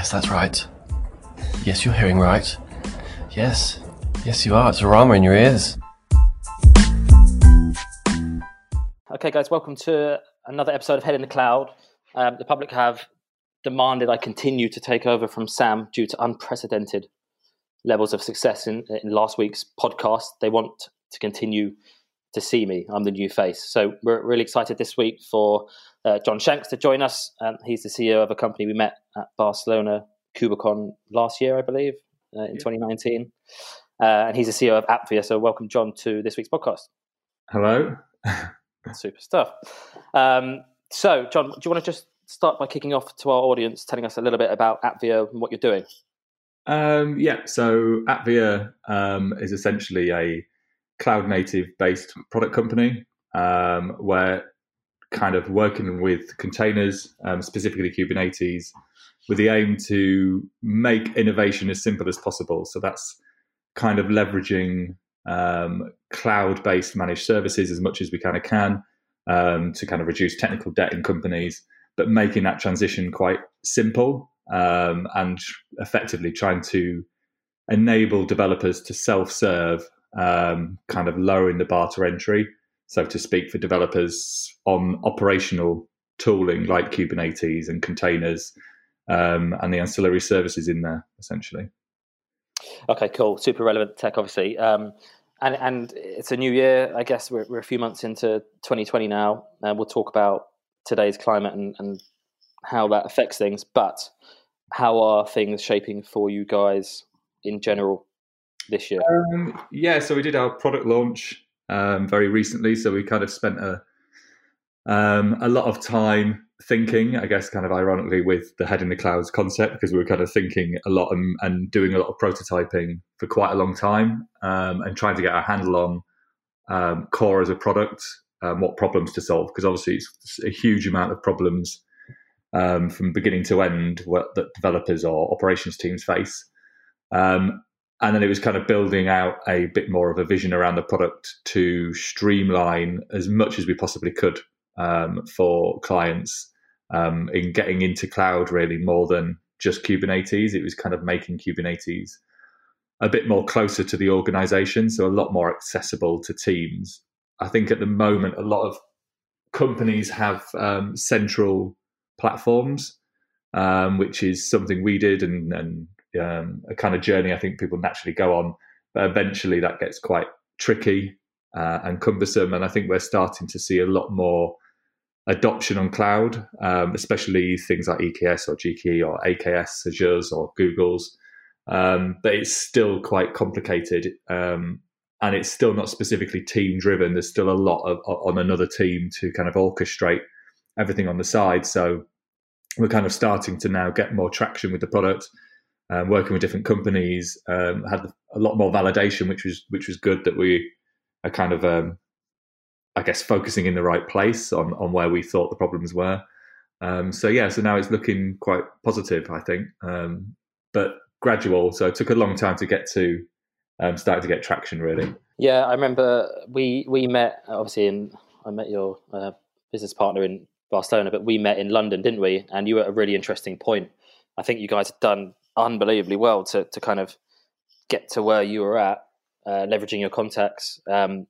Yes, that's right. Yes, you're hearing right. Yes, yes, you are. It's a rama in your ears. Okay, guys, welcome to another episode of Head in the Cloud. Um, the public have demanded I continue to take over from Sam due to unprecedented levels of success in, in last week's podcast. They want to continue to see me. I'm the new face. So we're really excited this week for uh, John Shanks to join us. Um, he's the CEO of a company we met at Barcelona KubeCon last year, I believe, uh, in 2019. Uh, and he's the CEO of Appvia. So welcome, John, to this week's podcast. Hello. Super stuff. Um, so, John, do you want to just start by kicking off to our audience, telling us a little bit about Appvia and what you're doing? Um, yeah, so Appvia um, is essentially a cloud native based product company um, where kind of working with containers, um, specifically Kubernetes, with the aim to make innovation as simple as possible. So that's kind of leveraging um, cloud based managed services as much as we kind of can um, to kind of reduce technical debt in companies, but making that transition quite simple um, and effectively trying to enable developers to self serve, um, kind of lowering the bar to entry, so to speak, for developers on operational tooling like Kubernetes and containers um, and the ancillary services in there, essentially. Okay, cool. Super relevant tech, obviously. Um, and and it's a new year. I guess we're, we're a few months into 2020 now, and we'll talk about today's climate and, and how that affects things. But how are things shaping for you guys in general this year? Um, yeah, so we did our product launch um, very recently. So we kind of spent a um, a lot of time thinking, I guess, kind of ironically, with the head in the clouds concept, because we were kind of thinking a lot and, and doing a lot of prototyping for quite a long time um, and trying to get our handle on um, Kore as a product, um, what problems to solve, because obviously it's a huge amount of problems um, from beginning to end what, that developers or operations teams face. Um, and then it was kind of building out a bit more of a vision around the product to streamline as much as we possibly could um, for clients um, in getting into cloud really more than just Kubernetes. It was kind of making Kubernetes a bit more closer to the organization, so a lot more accessible to teams. I think at the moment, a lot of companies have um, central platforms, um, which is something we did and, and um, a kind of journey I think people naturally go on. But eventually that gets quite tricky uh, and cumbersome. And I think we're starting to see a lot more adoption on cloud, um, especially things like EKS or GKE or AKS, Azure's or Google's. Um, but it's still quite complicated. Um, and it's still not specifically team driven. There's still a lot of, on another team to kind of orchestrate everything on the side. So we're kind of starting to now get more traction with the product um, working with different companies, um, had a lot more validation, which was which was good that we are kind of, um, I guess, focusing in the right place on on where we thought the problems were. Um, so yeah, so now it's looking quite positive, I think, um, but gradual. So it took a long time to get to um, starting to get traction, really. Yeah, I remember we we met obviously in I met your uh, business partner in Barcelona, but we met in London, didn't we? And you were at a really interesting point. I think you guys had done unbelievably well to to kind of get to where you were at, uh, leveraging your contacts. Um,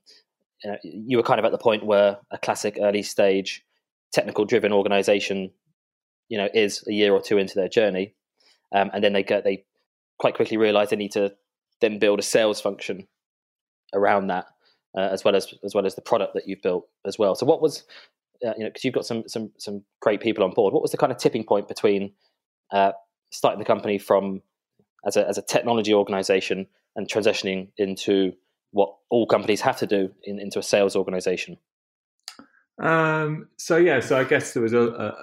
you, know, you were kind of at the point where a classic early stage technical driven organization, you know, is a year or two into their journey, um, and then they get they quite quickly realize they need to then build a sales function around that, uh, as well as as well as the product that you've built as well. So, what was uh, you know, because you've got some some some great people on board. What was the kind of tipping point between uh, starting the company from as a, as a technology organization and transitioning into what all companies have to do in, into a sales organization? Um, so yeah, so I guess there was a, a,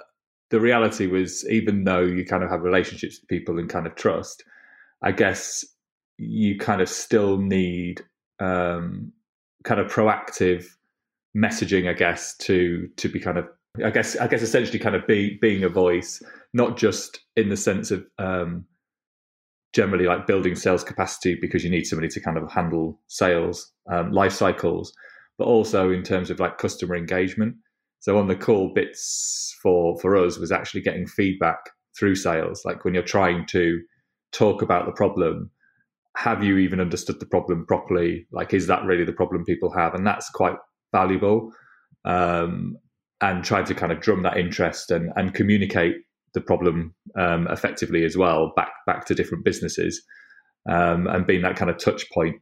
the reality was even though you kind of have relationships with people and kind of trust, I guess you kind of still need um, kind of proactive messaging, I guess, to to be kind of I guess I guess essentially kind of be, being a voice, not just in the sense of um, generally like building sales capacity because you need somebody to kind of handle sales um, life cycles, but also in terms of like customer engagement. So on the call bits for for us was actually getting feedback through sales. Like when you're trying to talk about the problem, have you even understood the problem properly? Like, is that really the problem people have? And that's quite valuable. Um, and try to kind of drum that interest and, and communicate the problem um, effectively as well back back to different businesses. Um, and being that kind of touch point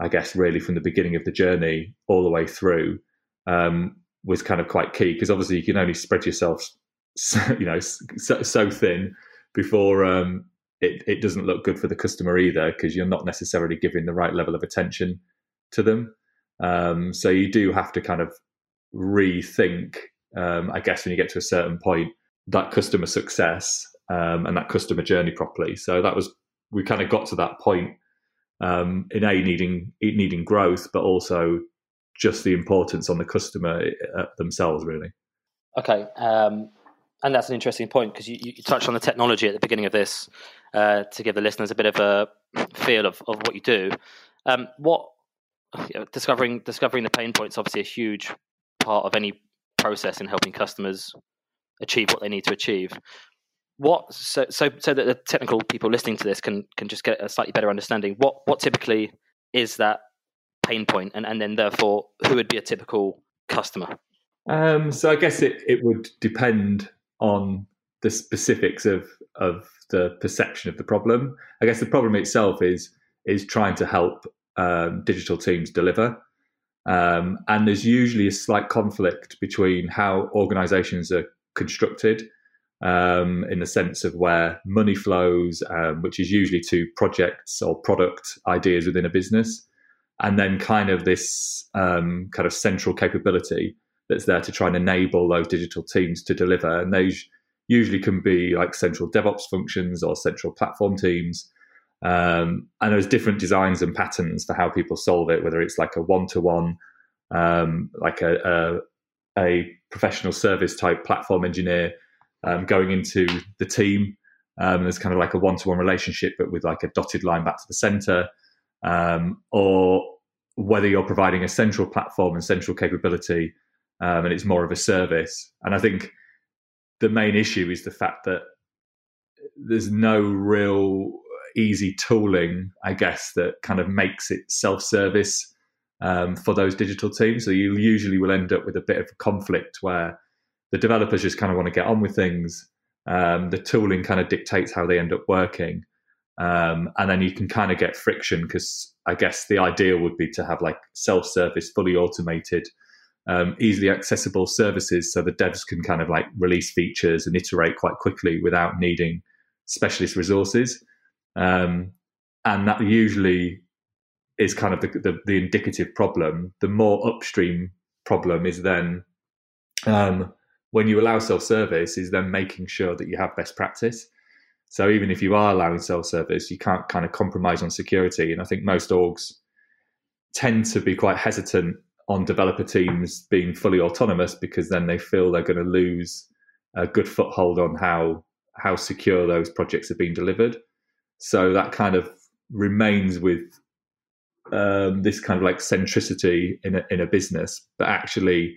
I guess really from the beginning of the journey all the way through um, was kind of quite key because obviously you can only spread yourself so, you know so, so thin before um, it, it doesn't look good for the customer either because you're not necessarily giving the right level of attention to them. Um, so you do have to kind of rethink um, I guess when you get to a certain point that customer success um, and that customer journey properly. So that was we kind of got to that point um, in a needing needing growth, but also just the importance on the customer uh, themselves, really. Okay, um, and that's an interesting point because you, you, touched on the technology at the beginning of this uh, to give the listeners a bit of a feel of, of what you do. Um, what you know, discovering discovering the pain points obviously a huge part of any process in helping customers achieve what they need to achieve. What so so so that the technical people listening to this can can just get a slightly better understanding. What what typically is that pain point, and and then therefore who would be a typical customer? Um, so I guess it it would depend on the specifics of of the perception of the problem. I guess the problem itself is is trying to help um, digital teams deliver. Um, and there's usually a slight conflict between how organizations are constructed um, in the sense of where money flows, um, which is usually to projects or product ideas within a business, and then kind of this um, kind of central capability that's there to try and enable those digital teams to deliver. And those usually can be like central DevOps functions or central platform teams. Um, and there's different designs and patterns for how people solve it, whether it's like a one to one, like a, a a professional service type platform engineer um, going into the team. Um, there's kind of like a one to one relationship, but with like a dotted line back to the center, um, or whether you're providing a central platform and central capability, um, and it's more of a service. And I think the main issue is the fact that there's no real easy tooling, I guess, that kind of makes it self service um, for those digital teams. So you usually will end up with a bit of conflict where the developers just kind of want to get on with things. Um, the tooling kind of dictates how they end up working. Um, and then you can kind of get friction because I guess the ideal would be to have like self service, fully automated, um, easily accessible services so the devs can kind of like release features and iterate quite quickly without needing specialist resources. Um, and that usually is kind of the, the, the indicative problem. The more upstream problem is then um, when you allow self service, is then making sure that you have best practice. So even if you are allowing self service, you can't kind of compromise on security. And I think most orgs tend to be quite hesitant on developer teams being fully autonomous because then they feel they're going to lose a good foothold on how how secure those projects are being delivered. So that kind of remains with um, this kind of like centricity in a, in a business, but actually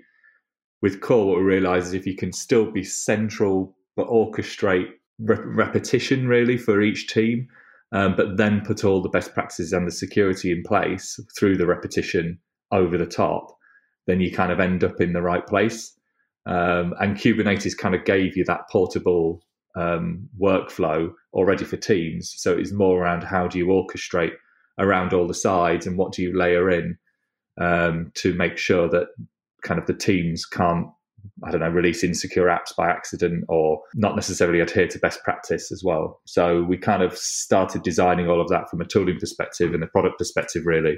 with Kore, what we realize is if you can still be central but orchestrate repetition really for each team, um, but then put all the best practices and the security in place through the repetition over the top, then you kind of end up in the right place. Um, and Kubernetes kind of gave you that portable um, workflow already for teams. So it's more around how do you orchestrate around all the sides and what do you layer in um, to make sure that kind of the teams can't I don't know, release insecure apps by accident or not necessarily adhere to best practice as well. So we kind of started designing all of that from a tooling perspective and a product perspective, really,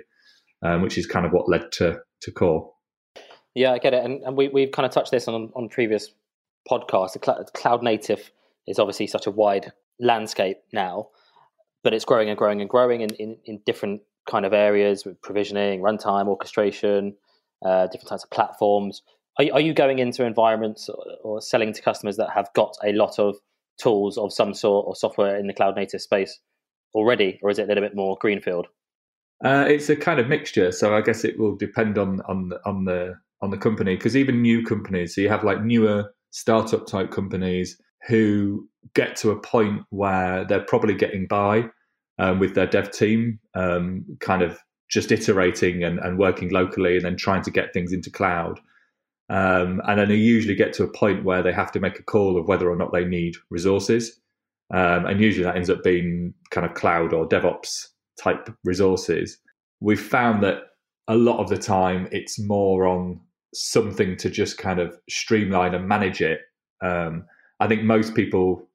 um, which is kind of what led to to Kore. Yeah, I get it, and, and we we've kind of touched this on on previous podcasts. The cl- cloud native is obviously such a wide landscape now, but it's growing and growing and growing in, in, in different kind of areas with provisioning, runtime, orchestration, uh, different types of platforms. Are, are you going into environments or, or, selling to customers that have got a lot of tools of some sort or software in the cloud native space already, or is it a little bit more greenfield? Uh, it's a kind of mixture. So I guess it will depend on on on the on the company because even new companies, so you have like newer startup type companies who get to a point where they're probably getting by um, with their dev team, um, kind of just iterating and, and, working locally and then trying to get things into cloud. Um, and then they usually get to a point where they have to make a call of whether or not they need resources. Um, and usually that ends up being kind of cloud or DevOps type resources. We've found that a lot of the time it's more on something to just kind of streamline and manage it. Um, I think most people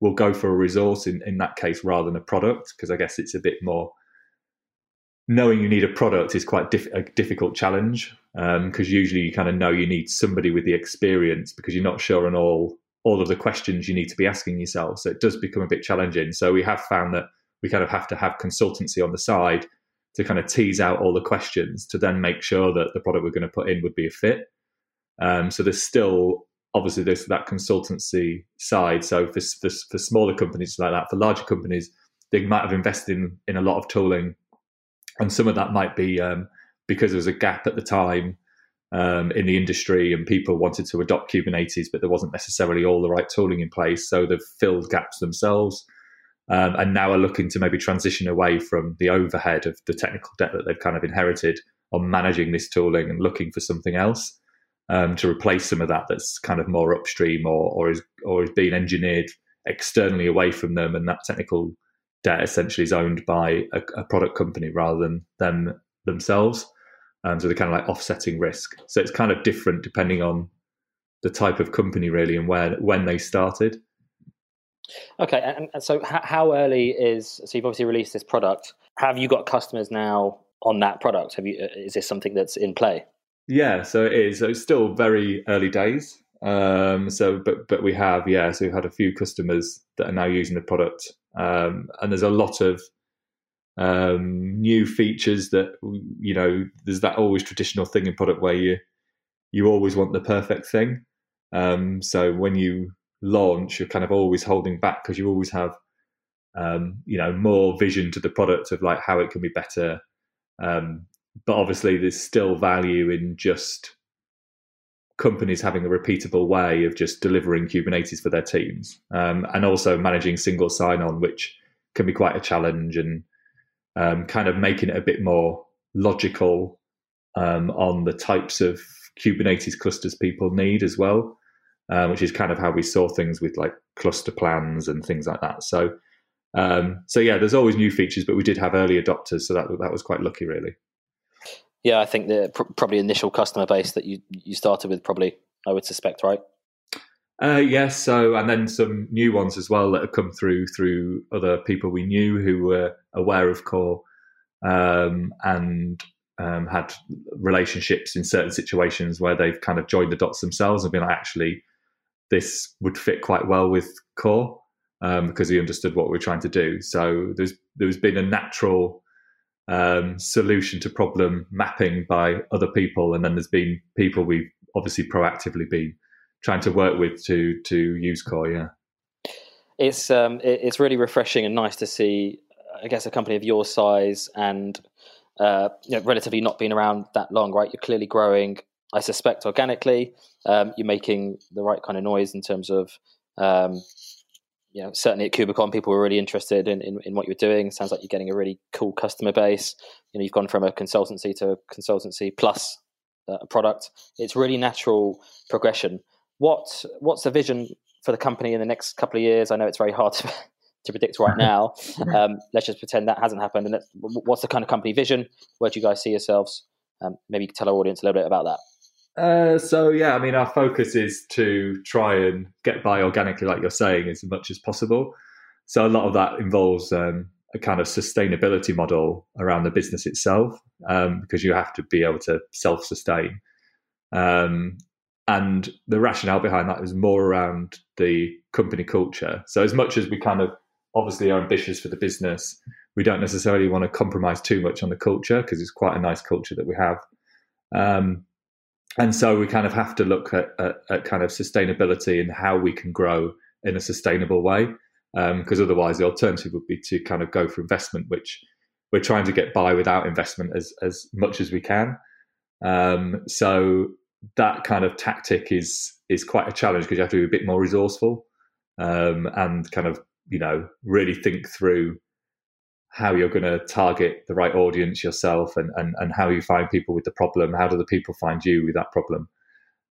will go for a resource in, in that case rather than a product because I guess it's a bit more knowing you need a product is quite diff- a difficult challenge because um, usually you kind of know you need somebody with the experience because you're not sure on all all of the questions you need to be asking yourself. So it does become a bit challenging. So we have found that we kind of have to have consultancy on the side to kind of tease out all the questions to then make sure that the product we're going to put in would be a fit. Um, so there's still obviously there's that consultancy side. So for, for, for smaller companies like that, for larger companies, they might have invested in, in a lot of tooling, and some of that might be um, because there was a gap at the time um, in the industry and people wanted to adopt Kubernetes, but there wasn't necessarily all the right tooling in place. So they've filled gaps themselves. Um, and now are looking to maybe transition away from the overhead of the technical debt that they've kind of inherited on managing this tooling and looking for something else um, to replace some of that that's kind of more upstream or or is or is being engineered externally away from them, and that technical debt essentially is owned by a, a product company rather than them themselves. Um, so they're kind of like offsetting risk. So it's kind of different depending on the type of company really and where when they started. Okay, and, and so how early is so you've obviously released this product? Have you got customers now on that product? Have you uh, is this something that's in play? Yeah, so it is. So it's still very early days. Um, so, but but we have yeah. So we've had a few customers that are now using the product, um, and there's a lot of um, new features that you know. There's that always traditional thing in product where you you always want the perfect thing. Um, so when you launch, you're kind of always holding back because you always have um, you know more vision to the product of like how it can be better. But obviously, there's still value in just companies having a repeatable way of just delivering Kubernetes for their teams, um, and also managing single sign-on, which can be quite a challenge, and um, kind of making it a bit more logical um, on the types of Kubernetes clusters people need as well, uh, which is kind of how we saw things with like cluster plans and things like that. So, um, so yeah, there's always new features, but we did have early adopters, so that that was quite lucky, really. Yeah, I think the pr- probably initial customer base that you you started with, probably I would suspect, right? Uh, yes. So, and then some new ones as well that have come through through other people we knew who were aware of Kore um, and um, had relationships in certain situations where they've kind of joined the dots themselves and been like, actually, this would fit quite well with Kore um, because he understood what we we're trying to do. So there's there's been a natural um, solution to problem mapping by other people, and then there's been people we've obviously proactively been trying to work with to to use Kore. Yeah, it's um, it's really refreshing and nice to see. I guess a company of your size and uh, you know, relatively not being around that long, right? You're clearly growing. I suspect organically. Um, you're making the right kind of noise in terms of um, you know, certainly at KubeCon, people were really interested in, in, in, what you're doing. Sounds like you're getting a really cool customer base. You know, you've gone from a consultancy to a consultancy plus a product. It's really natural progression. What what's the vision for the company in the next couple of years? I know it's very hard to, to predict right now. Um, let's just pretend that hasn't happened. And what's the kind of company vision? Where do you guys see yourselves? Um, maybe you tell our audience a little bit about that. Uh, so yeah, I mean, our focus is to try and get by organically, like you're saying, as much as possible. So a lot of that involves um, a kind of sustainability model around the business itself, um, because you have to be able to self-sustain. Um, and the rationale behind that is more around the company culture. So as much as we kind of obviously are ambitious for the business, we don't necessarily want to compromise too much on the culture because it's quite a nice culture that we have. Um, and so we kind of have to look at, at, at, kind of sustainability and how we can grow in a sustainable way because um, otherwise the alternative would be to kind of go for investment which we're trying to get by without investment as as much as we can. Um, so that kind of tactic is is quite a challenge because you have to be a bit more resourceful um, and kind of you know really think through how you're going to target the right audience yourself and, and, and how you find people with the problem. How do the people find you with that problem?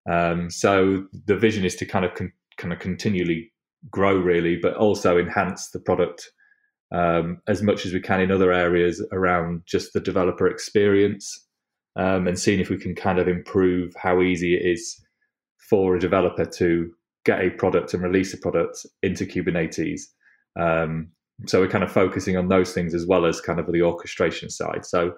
Um, so the vision is to kind of con- kind of continually grow, really, but also enhance the product um, as much as we can in other areas around just the developer experience um, and seeing if we can kind of improve how easy it is for a developer to get a product and release a product into Kubernetes. Um, so we're kind of focusing on those things as well as kind of the orchestration side. So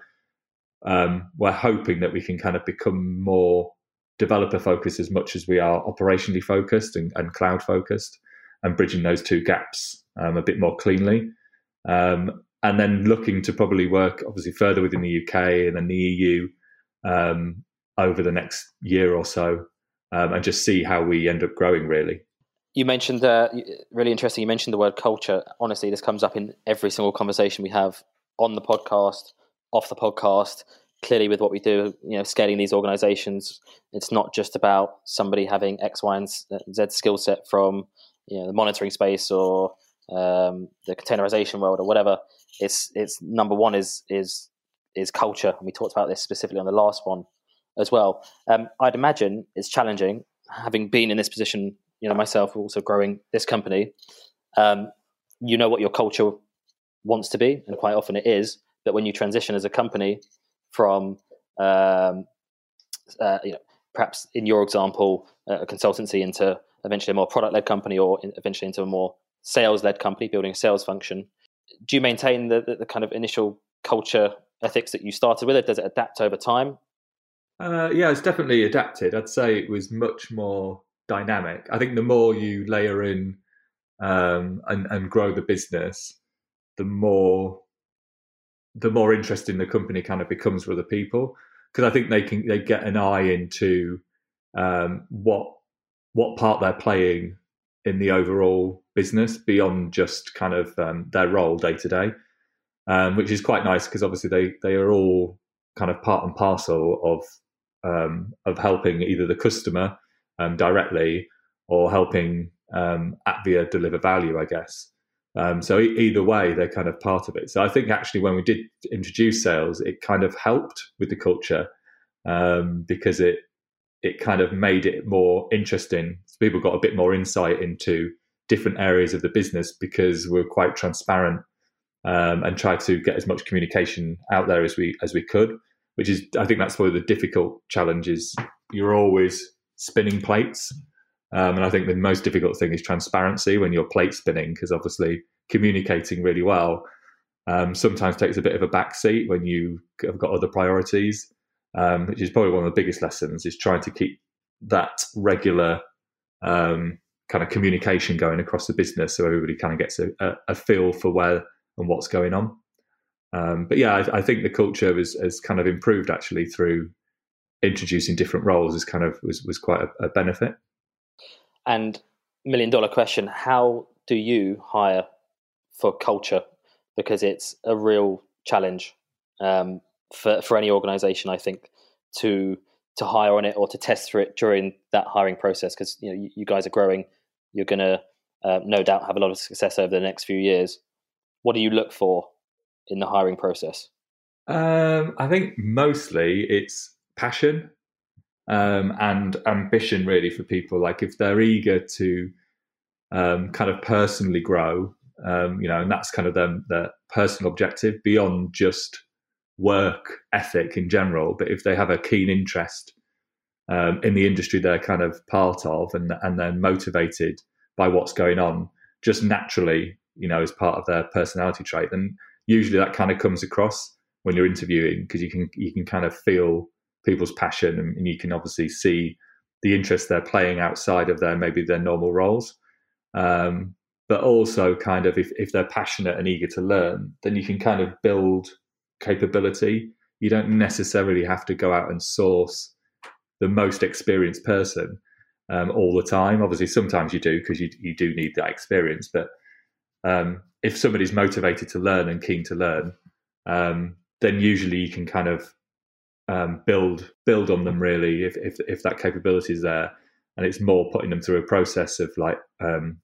um, we're hoping that we can kind of become more developer focused as much as we are operationally focused and, and cloud focused, and bridging those two gaps um, a bit more cleanly. Um, and then looking to probably work obviously further within the UK and then the EU um, over the next year or so, um, and just see how we end up growing really you mentioned uh, really interesting. You mentioned the word culture. Honestly, this comes up in every single conversation we have on the podcast, off the podcast. Clearly, with what we do, you know, scaling these organizations, it's not just about somebody having X, Y, and Z skill set from you know the monitoring space or um, the containerization world or whatever. It's it's number one is is is culture, and we talked about this specifically on the last one as well. Um, I'd imagine it's challenging having been in this position you know myself also growing this company um, you know what your culture wants to be and quite often it is but when you transition as a company from um, uh, you know perhaps in your example a consultancy into eventually a more product led company or eventually into a more sales led company building a sales function do you maintain the, the, the, kind of initial culture ethics that you started with it does it adapt over time? Uh, yeah it's definitely adapted. I'd say it was much more dynamic. I think the more you layer in um, and, and grow the business, the more the more interesting the company kind of becomes for the people because I think they can they get an eye into um, what what part they're playing in the overall business beyond just kind of um, their role day to day, um, which is quite nice because obviously they they are all kind of part and parcel of um, of helping either the customer um, directly or helping um, Appvia deliver value, I guess. Um, so e- either way, they're kind of part of it. So I think actually when we did introduce sales, it kind of helped with the culture um, because it it kind of made it more interesting. So people got a bit more insight into different areas of the business because we're quite transparent um, and tried to get as much communication out there as we as we could. Which is, I think, that's one of the difficult challenges. You're always spinning plates. Um, and I think the most difficult thing is transparency when you're plate spinning, because obviously communicating really well um, sometimes takes a bit of a backseat when you have got other priorities, um, which is probably one of the biggest lessons is trying to keep that regular um, kind of communication going across the business so everybody kind of gets a, a, feel for where and what's going on. Um, but yeah, I, I, think the culture has, has kind of improved actually through introducing different roles is kind of was was quite a, a benefit. And million dollar question: How do you hire for culture? Because it's a real challenge um, for for any organization, I think, to to hire on it or to test for it during that hiring process. Because you know you, you, guys are growing, you're going to uh, no doubt have a lot of success over the next few years. What do you look for in the hiring process? Um, I think mostly it's passion um, and ambition really for people. Like if they're eager to um, kind of personally grow, um, you know, and that's kind of them their personal objective beyond just work ethic in general. But if they have a keen interest um, in the industry they're kind of part of, and and they're motivated by what's going on, just naturally, you know, as part of their personality trait, then usually that kind of comes across when you're interviewing because you can you can kind of feel people's passion, and, and you can obviously see the interest they're playing outside of their maybe their normal roles. Um, but also, kind of, if, if they're passionate and eager to learn, then you can kind of build capability. You don't necessarily have to go out and source the most experienced person um, all the time. Obviously, sometimes you do because you you do need that experience. But um, if somebody's motivated to learn and keen to learn, um, then usually you can kind of um, build build on them really if, if if that capability is there and it's more putting them through a process of like um,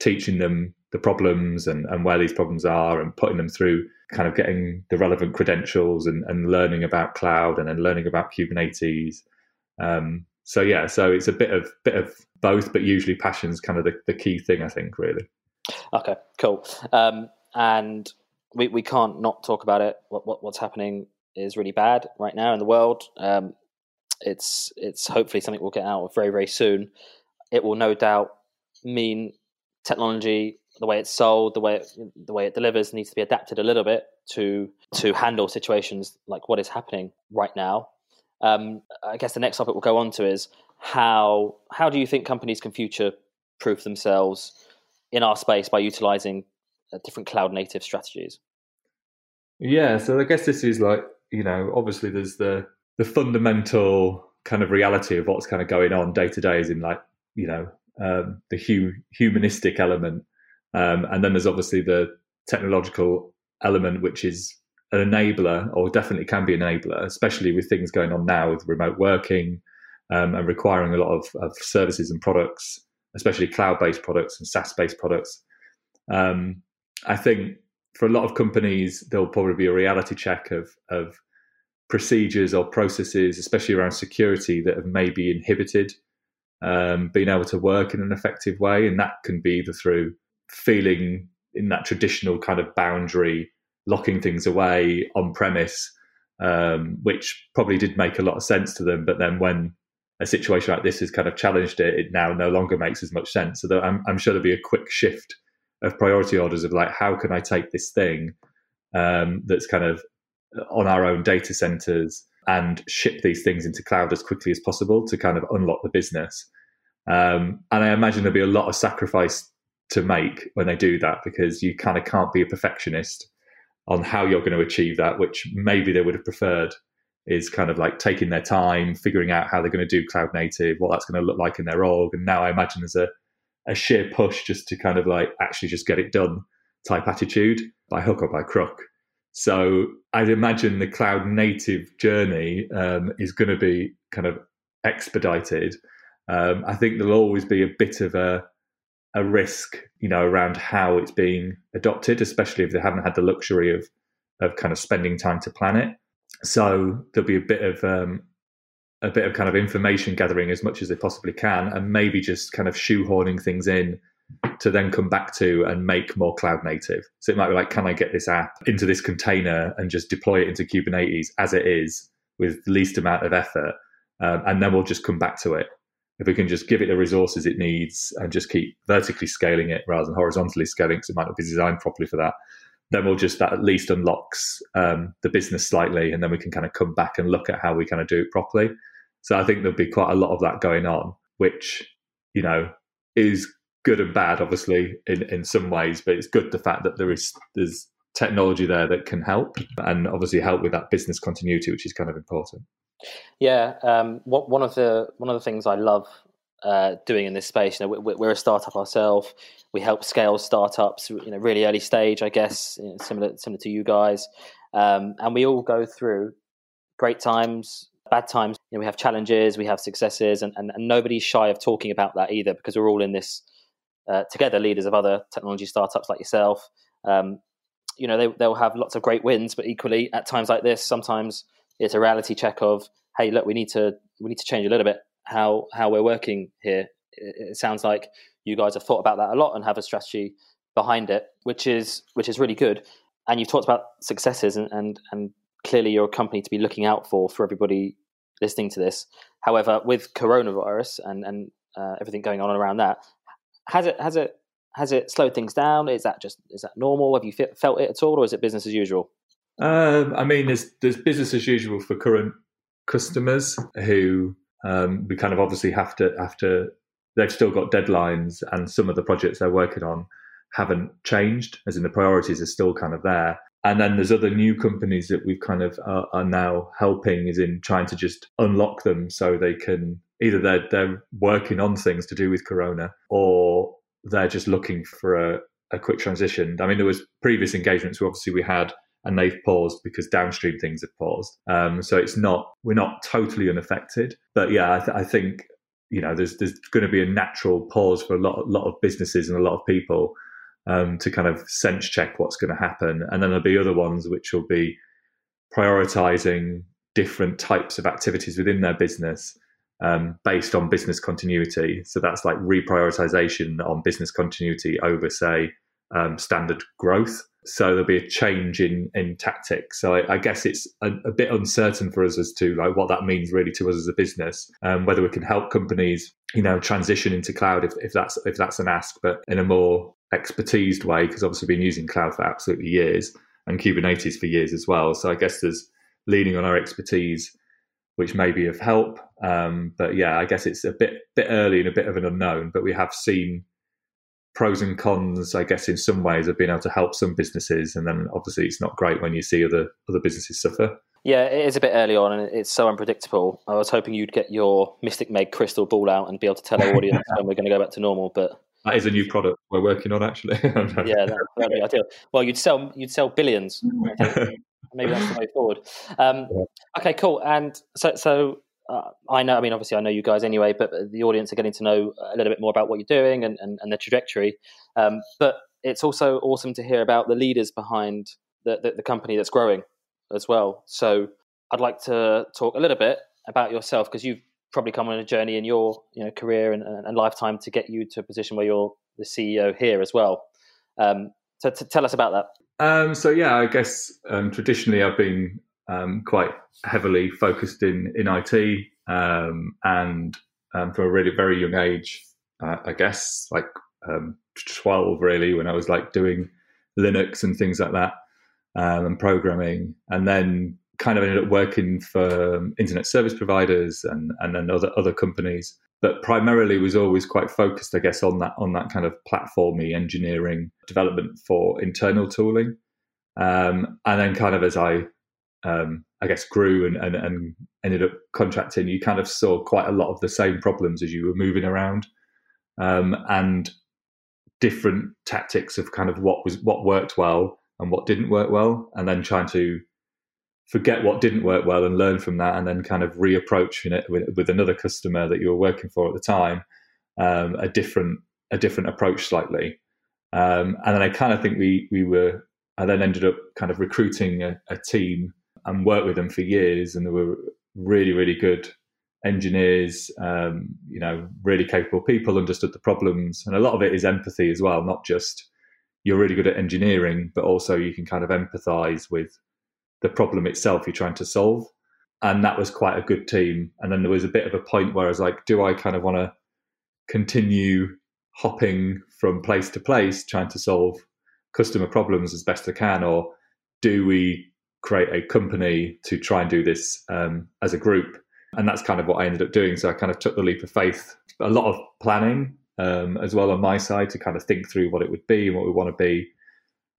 teaching them the problems and, and where these problems are and putting them through kind of getting the relevant credentials and, and learning about cloud and then learning about Kubernetes. Um, so yeah, so it's a bit of bit of both, but usually passion's kind of the, the key thing, I think, really. Okay, cool. Um, and we, we can't not talk about it. What, what, what's happening is really bad right now in the world. Um, it's it's hopefully something we'll get out of very very soon. It will no doubt mean technology, the way it's sold, the way it, the way it delivers, needs to be adapted a little bit to to handle situations like what is happening right now. Um, I guess the next topic we'll go on to is how how do you think companies can future proof themselves in our space by utilizing uh, different cloud native strategies? Yeah, so I guess this is like you know obviously there's the the fundamental kind of reality of what's kind of going on day to day is in like you know um, the hu- humanistic element, um, and then there's obviously the technological element, which is an enabler, or definitely can be an enabler, especially with things going on now with remote working um, and requiring a lot of, of, services and products, especially cloud-based products and SaaS-based products. Um, I think for a lot of companies, there'll probably be a reality check of of procedures or processes, especially around security, that have maybe inhibited um, being able to work in an effective way. And that can be either through feeling in that traditional kind of boundary, locking things away on premise, um, which probably did make a lot of sense to them. But then when a situation like this has kind of challenged it, it now no longer makes as much sense. So I'm, I'm sure there'll be a quick shift of priority orders of like, how can I take this thing um, that's kind of on our own data centers and ship these things into cloud as quickly as possible to kind of unlock the business. Um, and I imagine there'll be a lot of sacrifice to make when they do that because you kind of can't be a perfectionist on how you're going to achieve that, which maybe they would have preferred is kind of like taking their time, figuring out how they're going to do cloud native, what that's going to look like in their org. And now I imagine there's a, a sheer push just to kind of like actually just get it done type attitude by hook or by crook. So I'd imagine the cloud native journey um, is going to be kind of expedited. Um, I think there'll always be a bit of a a risk, you know, around how it's being adopted, especially if they haven't had the luxury of of kind of spending time to plan it. So there'll be a bit of um, a bit of kind of information gathering as much as they possibly can, and maybe just kind of shoehorning things in to then come back to and make more cloud native. So it might be like, can I get this app into this container and just deploy it into Kubernetes as it is with the least amount of effort? Um, and then we'll just come back to it. If we can just give it the resources it needs and just keep vertically scaling it rather than horizontally scaling, because it might not be designed properly for that, then we'll just that at least unlocks um, the business slightly, and then we can kind of come back and look at how we kind of do it properly. So I think there'll be quite a lot of that going on, which you know is good and bad, obviously, in, in some ways, but it's good the fact that there is there's technology there that can help and obviously help with that business continuity, which is kind of important. Yeah, um, what, one of the one of the things I love uh, doing in this space, you know, we, we're a startup ourselves. We help scale startups, you know, really early stage, I guess, you know, similar similar to you guys, um, and we all go through great times, bad times. You know, we have challenges, we have successes, and, and, and nobody's shy of talking about that either because we're all in this uh, together leaders of other technology startups like yourself. Um, you know, they, they'll have lots of great wins, but equally at times like this, sometimes it's a reality check of, hey, look, we need to we need to change a little bit how how we're working here. It, it sounds like you guys have thought about that a lot and have a strategy behind it, which is which is really good. And you've talked about successes and and, and clearly you're a company to be looking out for for everybody listening to this. However, with coronavirus and and uh, everything going on around that, has it has it has it slowed things down? Is that just is that normal? Have you felt it at all, or is it business as usual? Um, I mean, there's there's business as usual for current customers who um, we kind of obviously have to have to. They've still got deadlines, and some of the projects they're working on haven't changed, as in the priorities are still kind of there. And then there's other new companies that we've kind of uh, are now helping, is in trying to just unlock them so they can either they're they're working on things to do with Corona or they're just looking for a, a quick transition. I mean, there was previous engagements where obviously we had and they've paused because downstream things have paused. Um, so it's not we're not totally unaffected, but yeah, I, th- I think you know, there's there's going to be a natural pause for a lot lot of businesses and a lot of people um, to kind of sense check what's going to happen, and then there'll be other ones which will be prioritizing different types of activities within their business um, based on business continuity. So that's like reprioritization on business continuity over, say, um, standard growth. So there'll be a change in in tactics. So I, I guess it's a, a, bit uncertain for us as to like what that means really to us as a business, um, whether we can help companies, you know, transition into cloud if, if that's if that's an ask, but in a more expertised way, because obviously we've been using cloud for absolutely years and Kubernetes for years as well. So I guess there's leaning on our expertise, which may be of help. Um, but yeah, I guess it's a bit bit early and a bit of an unknown. But we have seen pros and cons, I guess, in some ways of being able to help some businesses, and then obviously it's not great when you see other other businesses suffer. Yeah, it is a bit early on, and it's so unpredictable. I was hoping you'd get your Mystic Meg crystal ball out and be able to tell our audience when we're going to go back to normal. But that is a new product we're working on, actually. yeah, that, would be ideal. Well, you'd sell you'd sell billions. Maybe that's the way forward. Um, yeah. Okay, cool. And so, so uh, I know, I mean, obviously, I know you guys anyway, but the audience are getting to know a little bit more about what you're doing and, and, and the trajectory. Um, but it's also awesome to hear about the leaders behind the, the, the, company that's growing as well. So I'd like to talk a little bit about yourself because you've probably come on a journey in your you know, career and, and, lifetime to get you to a position where you're the CEO here as well. Um, so t- tell us about that. Um, so yeah, I guess um, traditionally I've been um, quite heavily focused in in IT, um, and um, from a really very young age, uh, I guess like um, twelve really, when I was like doing Linux and things like that, um, and programming, and then kind of ended up working for internet service providers and and then other other companies but primarily was always quite focused, I guess, on that on that kind of platformy engineering development for internal tooling. Um, and then, kind of as I, um, I guess, grew and, and, and ended up contracting, you kind of saw quite a lot of the same problems as you were moving around, um, and different tactics of kind of what was what worked well and what didn't work well, and then trying to forget what didn't work well and learn from that, and then kind of reapproach it with, with another customer that you were working for at the time, um, a different a different approach slightly. Um, and then I kind of think we we were. I then ended up kind of recruiting a, a team and worked with them for years, and they were really really good engineers, um, you know, really capable people, understood the problems, and a lot of it is empathy as well, not just you're really good at engineering, but also you can kind of empathize with the problem itself you're trying to solve. And that was quite a good team. And then there was a bit of a point where I was like, do I kind of want to continue hopping from place to place trying to solve customer problems as best I can, or do we create a company to try and do this um, as a group? And that's kind of what I ended up doing. So I kind of took the leap of faith, a lot of planning um, as well on my side to kind of think through what it would be and what we want to be,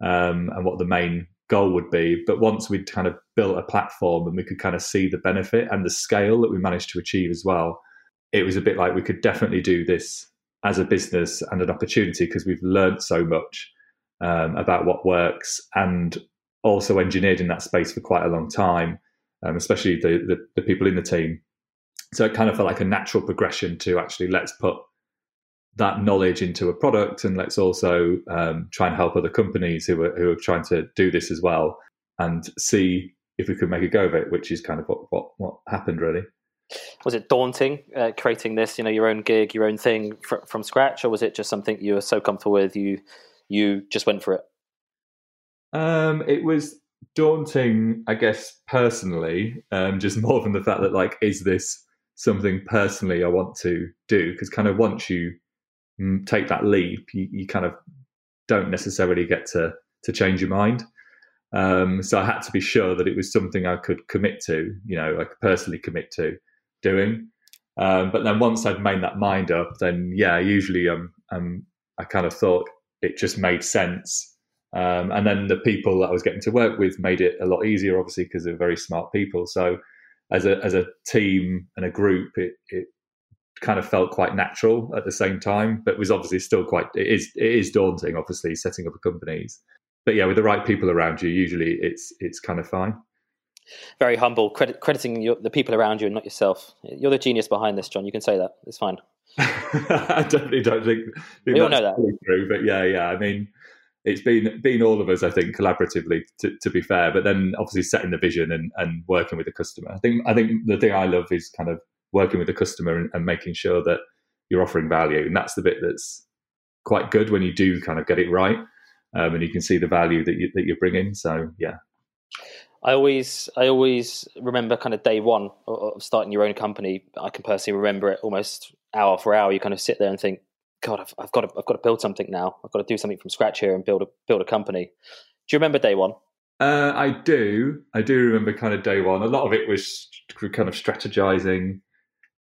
um, and what the main goal would be. But once we'd kind of built a platform and we could kind of see the benefit and the scale that we managed to achieve as well, it was a bit like we could definitely do this as a business and an opportunity because we've learned so much um, about what works and also engineered in that space for quite a long time, um, especially the, the, the people in the team. So it kind of felt like a natural progression to actually let's put that knowledge into a product and let's also um, try and help other companies who are, who are trying to do this as well and see if we could make a go of it which is kind of what what, what happened really was it daunting uh, creating this you know your own gig your own thing fr- from scratch or was it just something you were so comfortable with you you just went for it um, it was daunting i guess personally um, just more than the fact that like is this something personally i want to do because kind of once you take that leap, you, you kind of don't necessarily get to to change your mind. Um, so I had to be sure that it was something I could commit to, you know, I could personally commit to doing. Um, but then once I'd made that mind up, then yeah, usually um, um I kind of thought it just made sense. Um, and then the people that I was getting to work with made it a lot easier, obviously, because they're very smart people. So as a as a team and a group, it, it kind of felt quite natural at the same time, but was obviously still quite it is it is daunting, obviously, setting up a companies. But yeah, with the right people around you, usually it's it's kind of fine. Very humble, credit, crediting your, the people around you and not yourself. You're the genius behind this, John. You can say that. It's fine. I definitely don't think, think we all know that. True, but yeah, yeah. I mean, it's been been all of us, I think, collaboratively. To, to be fair, but then obviously setting the vision and, and working with the customer. I think I think the thing I love is kind of working with the customer and, and making sure that you're offering value, and that's the bit that's quite good when you do kind of get it right, um, and you can see the value that you that you're bringing. So yeah. I always, I always remember kind of day one of starting your own company. I can personally remember it almost hour for hour. You kind of sit there and think, God, I've, I've got to, I've got to build something now. I've got to do something from scratch here and build a build a company. Do you remember day one? Uh, I do. I do remember kind of day one. A lot of it was kind of strategizing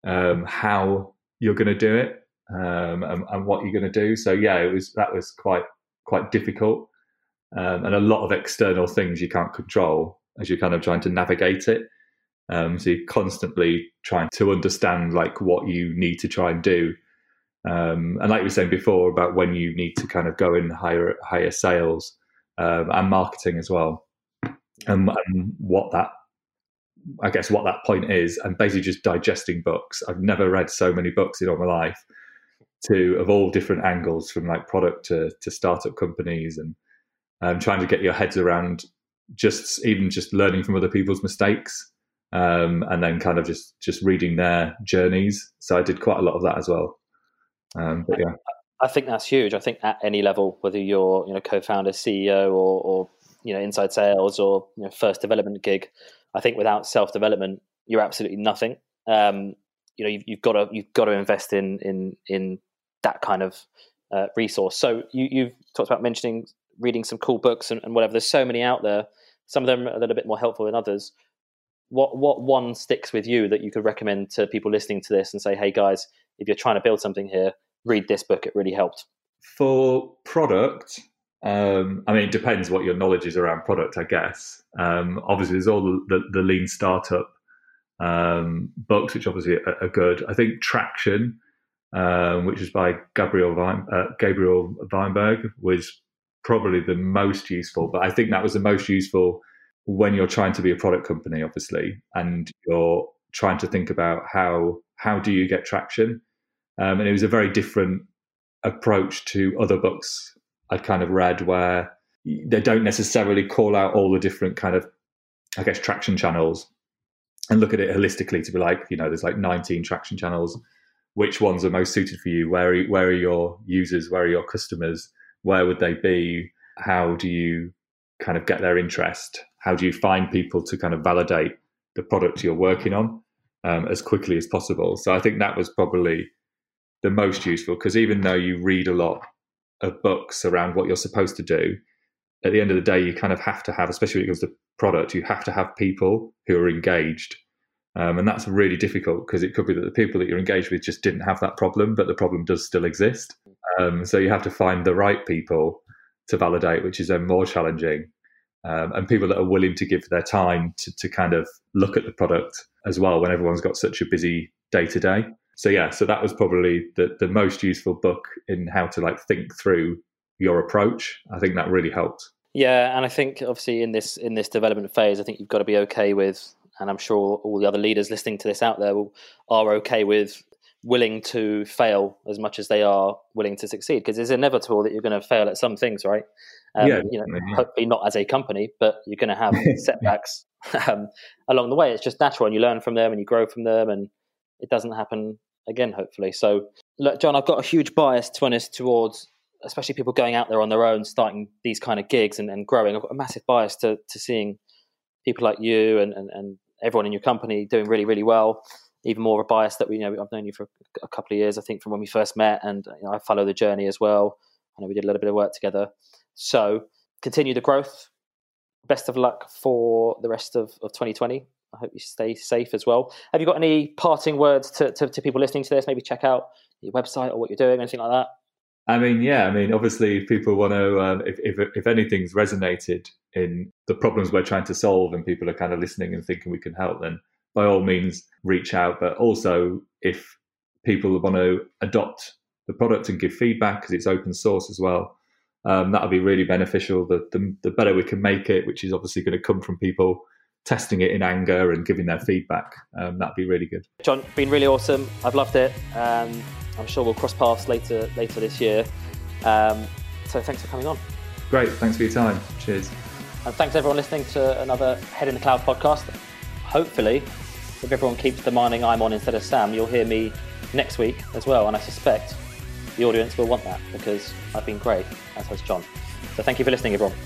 um, how you're going to do it um, and, and, what you're going to do. So yeah, it was that was quite quite difficult, um, and a lot of external things you can't control as you're kind of trying to navigate it. Um, so you're constantly trying to understand like what you need to try and do um, and like we were saying before about when you need to kind of go in higher hire sales um, and marketing as well, and, and what that I guess what that point is, and basically just digesting books. I've never read so many books in all my life, to of all different angles, from like product to to startup companies, and um, trying to get your heads around just even just learning from other people's mistakes, um, and then kind of just just reading their journeys. So I did quite a lot of that as well. Um, but yeah, I think that's huge. I think at any level, whether you're you know co-founder, CEO, or, or you know inside sales or you know, first development gig, I think without self development, you're absolutely nothing. Um, you know, you've, you've, got to you've got to invest in in in that kind of uh, resource. So you, you've talked about mentioning reading some cool books and, and, whatever. There's so many out there. Some of them are a little bit more helpful than others. What what one sticks with you that you could recommend to people listening to this and say, hey guys, if you're trying to build something here, read this book. It really helped. For product, um, I mean, it depends what your knowledge is around product, I guess. Um, obviously, there's all the, the, the lean startup um, books, which obviously are, are, good. I think Traction, um, which is by Gabriel uh, Gabriel Weinberg, was probably the most useful. But I think that was the most useful when you're trying to be a product company, obviously, and you're trying to think about how how do you get traction? Um, and it was a very different approach to other books I'd kind of read where they don't necessarily call out all the different kind of, I guess, traction channels and look at it holistically to be like, you know, there's like 19 traction channels. Which ones are most suited for you? Where are, where are your users? Where are your customers? Where would they be? How do you kind of get their interest? How do you find people to kind of validate the product you're working on? um, as quickly as possible. So I think that was probably the most useful because even though you read a lot of books around what you're supposed to do, at the end of the day, you kind of have to have, especially when it comes to product, you have to have people who are engaged. Um, and that's really difficult because it could be that the people that you're engaged with just didn't have that problem, but the problem does still exist. Um, so you have to find the right people to validate, which is then more challenging. Um, and people that are willing to give their time to, to kind of look at the product as well when everyone's got such a busy day to day. So yeah, so that was probably the the most useful book in how to like think through your approach. I think that really helped. Yeah, and I think obviously in this in this development phase, I think you've got to be okay with, and I'm sure all the other leaders listening to this out there will, are okay with willing to fail as much as they are willing to succeed because it's inevitable that you're going to fail at some things, right? Um, yeah, you know, yeah. hopefully not as a company, but you're going to have setbacks um, along the way. It's just natural, and you learn from them and you grow from them, and it doesn't happen again, hopefully. So, look, John, I've got a huge bias, to honest, towards especially people going out there on their own, starting these kind of gigs and, and growing. I've got a massive bias to, to seeing people like you and, and, and everyone in your company doing really, really well. Even more of a bias that we you know I've known you for a couple of years, I think, from when we first met, and you know, I follow the journey as well. I know we did a little bit of work together. So continue the growth, best of luck for the rest of, of 2020. I hope you stay safe as well. Have you got any parting words to, to, to people listening to this? Maybe check out your website or what you're doing, anything like that? I mean, yeah. I mean, obviously, if people want to, um, if, if, if anything's resonated in the problems we're trying to solve, and people are kind of listening and thinking we can help, then by all means reach out. But also, if people want to adopt the product and give feedback because it's open source as well, um, that'll be really beneficial. The, the, the better we can make it, which is obviously going to come from people testing it in anger and giving their feedback. Um, that'd be really good. John, been really awesome. I've loved it. Um, I'm sure we'll cross paths later later this year. Um, so thanks for coming on. Great. Thanks for your time. Cheers. And thanks everyone listening to another Head in the Cloud podcast. Hopefully, if everyone keeps demanding I'm on instead of Sam, you'll hear me next week as well. And I suspect the audience will want that because I've been great, as has John. So thank you for listening, everyone.